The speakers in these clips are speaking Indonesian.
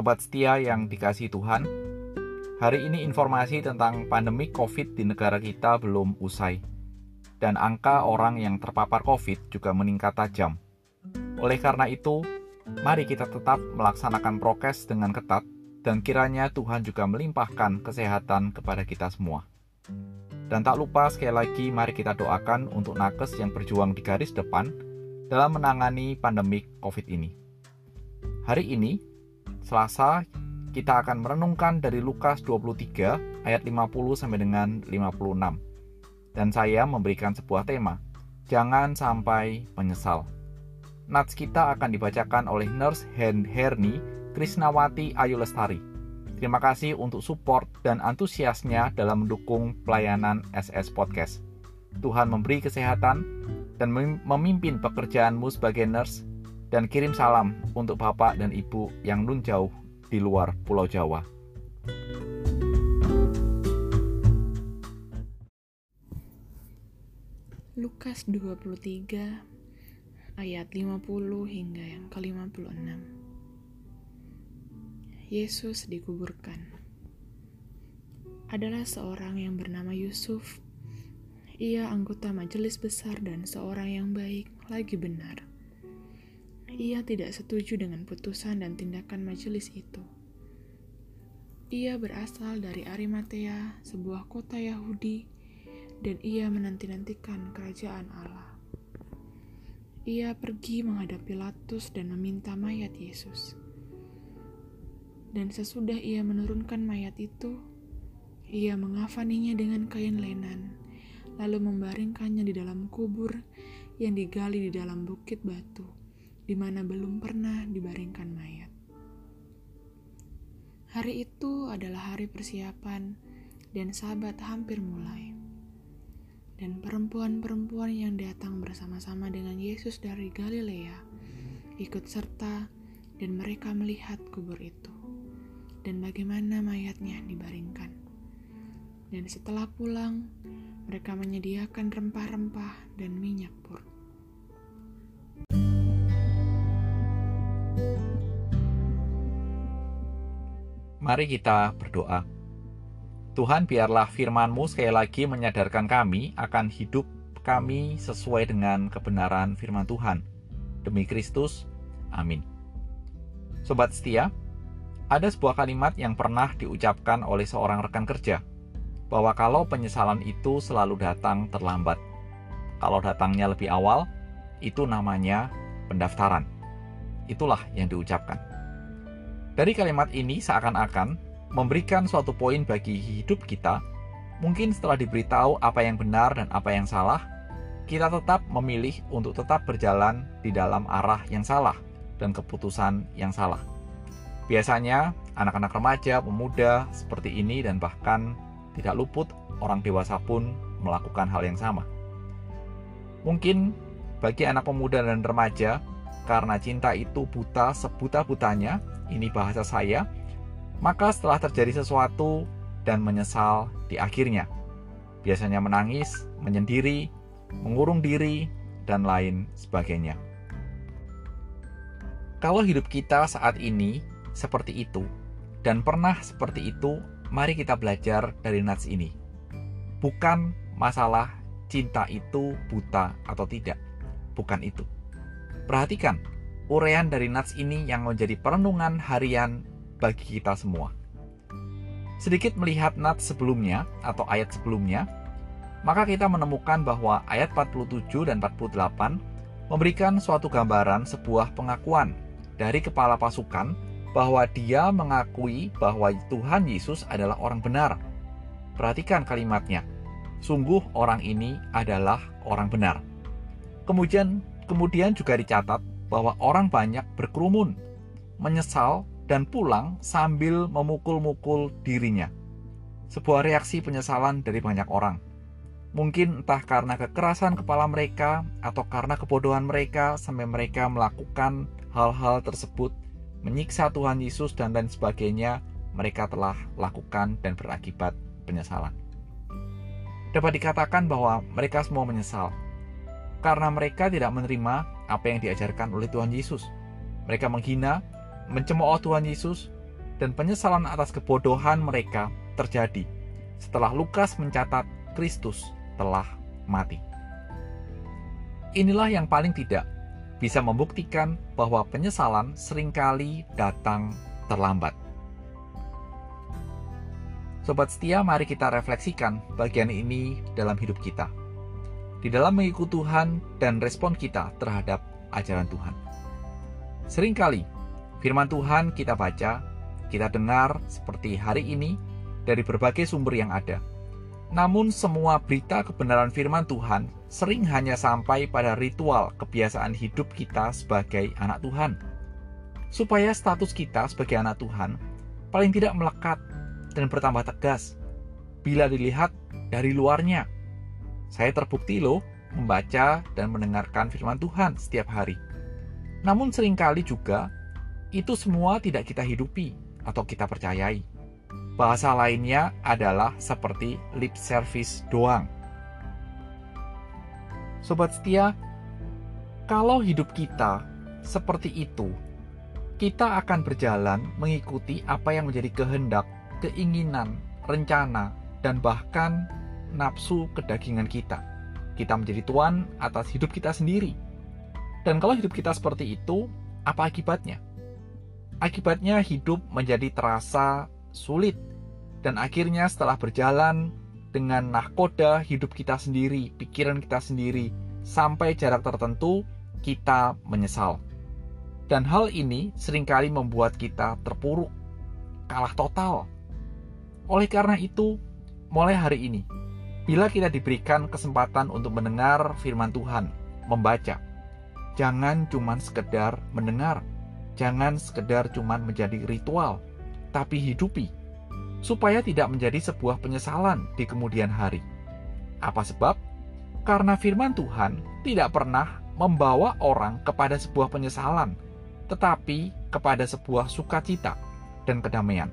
Sobat setia yang dikasih Tuhan, hari ini informasi tentang pandemi COVID di negara kita belum usai, dan angka orang yang terpapar COVID juga meningkat tajam. Oleh karena itu, mari kita tetap melaksanakan prokes dengan ketat, dan kiranya Tuhan juga melimpahkan kesehatan kepada kita semua. Dan tak lupa sekali lagi mari kita doakan untuk nakes yang berjuang di garis depan dalam menangani pandemi COVID ini. Hari ini, Selasa, kita akan merenungkan dari Lukas 23 ayat 50 sampai dengan 56. Dan saya memberikan sebuah tema, jangan sampai menyesal. Nats kita akan dibacakan oleh Nurse Hen Herni Krisnawati Ayu Lestari. Terima kasih untuk support dan antusiasnya dalam mendukung pelayanan SS Podcast. Tuhan memberi kesehatan dan memimpin pekerjaanmu sebagai nurse dan kirim salam untuk Bapak dan Ibu yang nun jauh di luar Pulau Jawa. Lukas 23 ayat 50 hingga yang ke-56. Yesus dikuburkan. Adalah seorang yang bernama Yusuf. Ia anggota majelis besar dan seorang yang baik, lagi benar ia tidak setuju dengan putusan dan tindakan majelis itu. Ia berasal dari Arimatea, sebuah kota Yahudi, dan ia menanti-nantikan kerajaan Allah. Ia pergi menghadap Pilatus dan meminta mayat Yesus. Dan sesudah ia menurunkan mayat itu, ia mengafaninya dengan kain lenan, lalu membaringkannya di dalam kubur yang digali di dalam bukit batu di mana belum pernah dibaringkan mayat. Hari itu adalah hari persiapan dan sabat hampir mulai. Dan perempuan-perempuan yang datang bersama-sama dengan Yesus dari Galilea ikut serta dan mereka melihat kubur itu dan bagaimana mayatnya dibaringkan. Dan setelah pulang, mereka menyediakan rempah-rempah dan minyak pur. Mari kita berdoa. Tuhan, biarlah firman-Mu sekali lagi menyadarkan kami akan hidup kami sesuai dengan kebenaran firman Tuhan. Demi Kristus, amin. Sobat setia, ada sebuah kalimat yang pernah diucapkan oleh seorang rekan kerja, bahwa kalau penyesalan itu selalu datang terlambat. Kalau datangnya lebih awal, itu namanya pendaftaran. Itulah yang diucapkan. Dari kalimat ini seakan-akan memberikan suatu poin bagi hidup kita. Mungkin setelah diberitahu apa yang benar dan apa yang salah, kita tetap memilih untuk tetap berjalan di dalam arah yang salah dan keputusan yang salah. Biasanya, anak-anak remaja, pemuda seperti ini, dan bahkan tidak luput orang dewasa pun melakukan hal yang sama. Mungkin bagi anak pemuda dan remaja, karena cinta itu buta sebuta-butanya, ini bahasa saya, maka setelah terjadi sesuatu dan menyesal di akhirnya. Biasanya menangis, menyendiri, mengurung diri, dan lain sebagainya. Kalau hidup kita saat ini seperti itu, dan pernah seperti itu, mari kita belajar dari Nats ini. Bukan masalah cinta itu buta atau tidak, bukan itu. Perhatikan, urean dari Nats ini yang menjadi perenungan harian bagi kita semua. Sedikit melihat Nats sebelumnya atau ayat sebelumnya, maka kita menemukan bahwa ayat 47 dan 48 memberikan suatu gambaran sebuah pengakuan dari kepala pasukan bahwa dia mengakui bahwa Tuhan Yesus adalah orang benar. Perhatikan kalimatnya. Sungguh orang ini adalah orang benar. Kemudian kemudian juga dicatat bahwa orang banyak berkerumun, menyesal, dan pulang sambil memukul-mukul dirinya. Sebuah reaksi penyesalan dari banyak orang. Mungkin entah karena kekerasan kepala mereka atau karena kebodohan mereka sampai mereka melakukan hal-hal tersebut, menyiksa Tuhan Yesus dan lain sebagainya, mereka telah lakukan dan berakibat penyesalan. Dapat dikatakan bahwa mereka semua menyesal karena mereka tidak menerima apa yang diajarkan oleh Tuhan Yesus. Mereka menghina, mencemooh Tuhan Yesus, dan penyesalan atas kebodohan mereka terjadi setelah Lukas mencatat Kristus telah mati. Inilah yang paling tidak bisa membuktikan bahwa penyesalan sering kali datang terlambat. Sobat setia, mari kita refleksikan bagian ini dalam hidup kita. Di dalam mengikuti Tuhan dan respon kita terhadap ajaran Tuhan. Seringkali firman Tuhan kita baca, kita dengar seperti hari ini dari berbagai sumber yang ada. Namun semua berita kebenaran firman Tuhan sering hanya sampai pada ritual kebiasaan hidup kita sebagai anak Tuhan. Supaya status kita sebagai anak Tuhan paling tidak melekat dan bertambah tegas bila dilihat dari luarnya. Saya terbukti loh membaca dan mendengarkan firman Tuhan setiap hari. Namun sering kali juga itu semua tidak kita hidupi atau kita percayai. Bahasa lainnya adalah seperti lip service doang. Sobat setia, kalau hidup kita seperti itu, kita akan berjalan mengikuti apa yang menjadi kehendak, keinginan, rencana, dan bahkan nafsu kedagingan kita. Kita menjadi tuan atas hidup kita sendiri. Dan kalau hidup kita seperti itu, apa akibatnya? Akibatnya hidup menjadi terasa sulit dan akhirnya setelah berjalan dengan nahkoda hidup kita sendiri, pikiran kita sendiri, sampai jarak tertentu, kita menyesal. Dan hal ini sering kali membuat kita terpuruk, kalah total. Oleh karena itu, mulai hari ini, bila kita diberikan kesempatan untuk mendengar firman Tuhan, membaca, jangan cuma sekedar mendengar, jangan sekedar cuma menjadi ritual, tapi hidupi supaya tidak menjadi sebuah penyesalan di kemudian hari. Apa sebab? Karena firman Tuhan tidak pernah membawa orang kepada sebuah penyesalan, tetapi kepada sebuah sukacita dan kedamaian.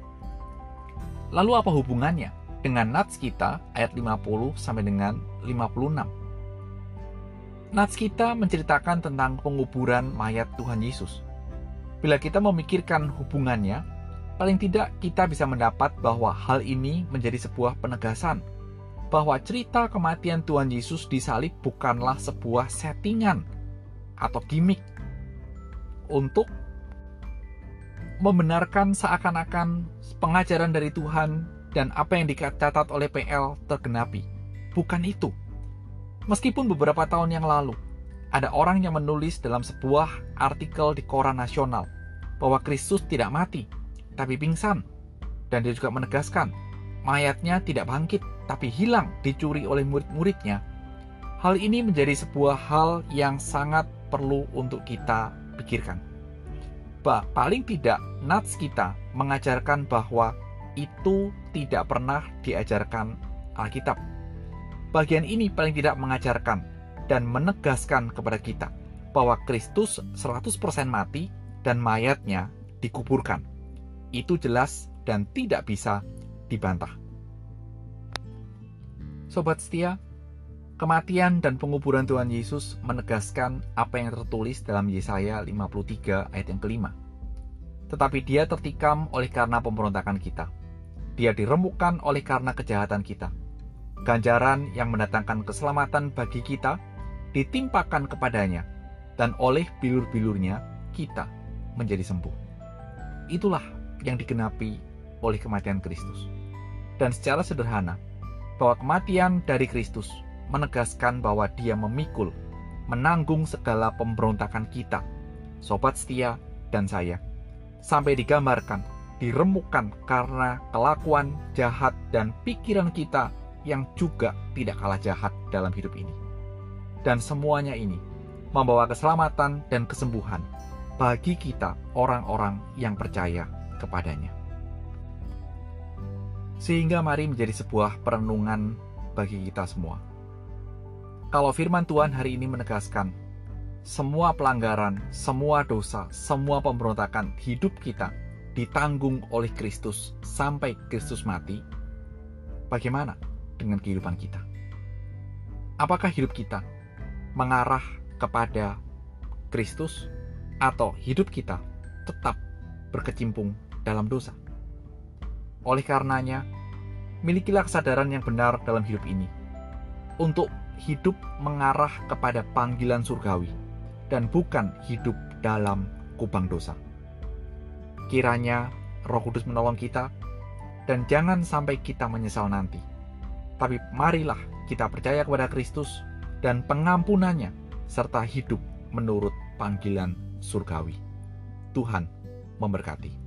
Lalu apa hubungannya dengan nats kita ayat 50 sampai dengan 56? Nats kita menceritakan tentang penguburan mayat Tuhan Yesus. Bila kita memikirkan hubungannya, paling tidak kita bisa mendapat bahwa hal ini menjadi sebuah penegasan bahwa cerita kematian Tuhan Yesus di salib bukanlah sebuah settingan atau gimmick untuk membenarkan seakan-akan pengajaran dari Tuhan dan apa yang dicatat oleh PL tergenapi. Bukan itu. Meskipun beberapa tahun yang lalu, ada orang yang menulis dalam sebuah artikel di koran nasional bahwa Kristus tidak mati, tapi pingsan. Dan dia juga menegaskan, mayatnya tidak bangkit, tapi hilang dicuri oleh murid-muridnya. Hal ini menjadi sebuah hal yang sangat perlu untuk kita pikirkan. Bah, paling tidak nats kita mengajarkan bahwa itu tidak pernah diajarkan Alkitab. Bagian ini paling tidak mengajarkan dan menegaskan kepada kita bahwa Kristus 100% mati dan mayatnya dikuburkan itu jelas dan tidak bisa dibantah. Sobat setia, kematian dan penguburan Tuhan Yesus menegaskan apa yang tertulis dalam Yesaya 53 ayat yang kelima. Tetapi dia tertikam oleh karena pemberontakan kita. Dia diremukkan oleh karena kejahatan kita. Ganjaran yang mendatangkan keselamatan bagi kita ditimpakan kepadanya, dan oleh bilur-bilurnya kita menjadi sembuh. Itulah yang digenapi oleh kematian Kristus. Dan secara sederhana, bahwa kematian dari Kristus menegaskan bahwa dia memikul, menanggung segala pemberontakan kita, sobat setia dan saya, sampai digambarkan, diremukkan karena kelakuan jahat dan pikiran kita yang juga tidak kalah jahat dalam hidup ini. Dan semuanya ini membawa keselamatan dan kesembuhan bagi kita orang-orang yang percaya kepadanya. Sehingga mari menjadi sebuah perenungan bagi kita semua. Kalau firman Tuhan hari ini menegaskan, semua pelanggaran, semua dosa, semua pemberontakan hidup kita ditanggung oleh Kristus sampai Kristus mati, bagaimana dengan kehidupan kita? Apakah hidup kita mengarah kepada Kristus atau hidup kita tetap berkecimpung dalam dosa. Oleh karenanya, milikilah kesadaran yang benar dalam hidup ini untuk hidup mengarah kepada panggilan surgawi dan bukan hidup dalam kubang dosa. Kiranya Roh Kudus menolong kita dan jangan sampai kita menyesal nanti. Tapi marilah kita percaya kepada Kristus dan pengampunannya serta hidup menurut panggilan surgawi. Tuhan memberkati.